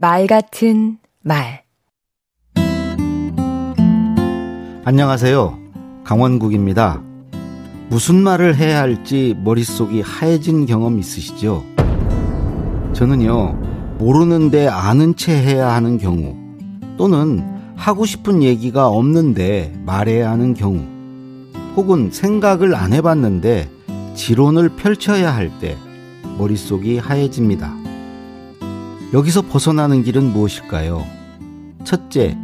말 같은 말 안녕하세요. 강원국입니다. 무슨 말을 해야 할지 머릿속이 하얘진 경험 있으시죠? 저는요, 모르는데 아는 채 해야 하는 경우, 또는 하고 싶은 얘기가 없는데 말해야 하는 경우, 혹은 생각을 안 해봤는데 지론을 펼쳐야 할 때 머릿속이 하얘집니다. 여기서 벗어나는 길은 무엇일까요? 첫째,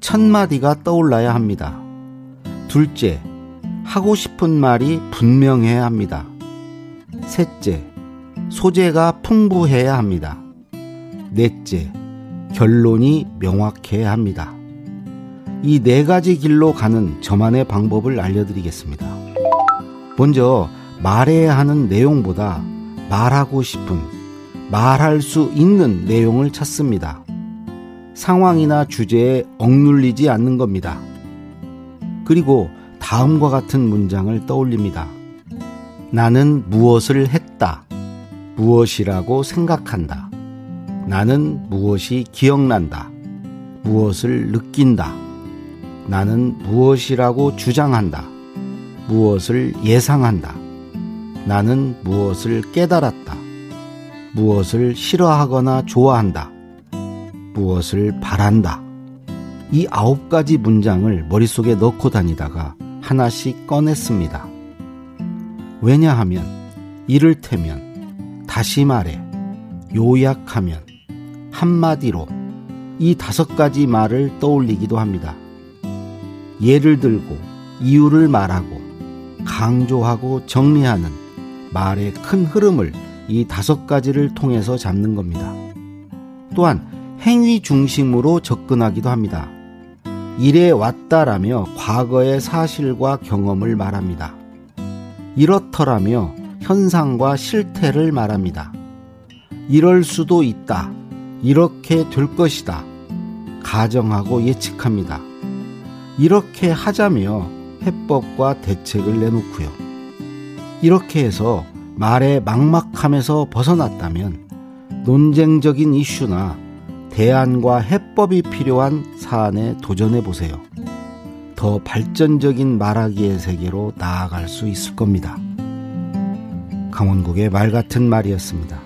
첫 마디가 떠올라야 합니다. 둘째, 하고 싶은 말이 분명해야 합니다. 셋째, 소재가 풍부해야 합니다. 넷째, 결론이 명확해야 합니다. 이 네 가지 길로 가는 저만의 방법을 알려드리겠습니다. 먼저 말해야 하는 내용보다 말하고 싶은, 말할 수 있는 내용을 찾습니다. 상황이나 주제에 억눌리지 않는 겁니다. 그리고 다음과 같은 문장을 떠올립니다. 나는 무엇을 했다. 무엇이라고 생각한다. 나는 무엇이 기억난다. 무엇을 느낀다. 나는 무엇이라고 주장한다. 무엇을 예상한다. 나는 무엇을 깨달았다. 무엇을 싫어하거나 좋아한다. 무엇을 바란다. 이 아홉 가지 문장을 머릿속에 넣고 다니다가 하나씩 꺼냈습니다. 왜냐하면, 이를테면, 다시 말해, 요약하면, 한마디로 이 다섯 가지 말을 떠올리기도 합니다. 예를 들고, 이유를 말하고, 강조하고 정리하는 말의 큰 흐름을 이 다섯 가지를 통해서 잡는 겁니다. 또한 행위 중심으로 접근하기도 합니다. 이래 왔다라며 과거의 사실과 경험을 말합니다. 이렇더라며 현상과 실태를 말합니다. 이럴 수도 있다. 이렇게 될 것이다. 가정하고 예측합니다. 이렇게 하자며 해법과 대책을 내놓고요. 이렇게 해서 말의 막막함에서 벗어났다면 논쟁적인 이슈나 대안과 해법이 필요한 사안에 도전해 보세요. 더 발전적인 말하기의 세계로 나아갈 수 있을 겁니다. 강원국의 말 같은 말이었습니다.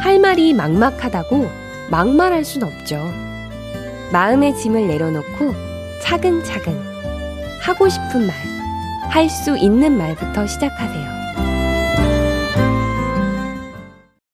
할 말이 막막하다고 막말할 순 없죠. 마음의 짐을 내려놓고 차근차근 하고 싶은 말, 할 수 있는 말부터 시작하세요.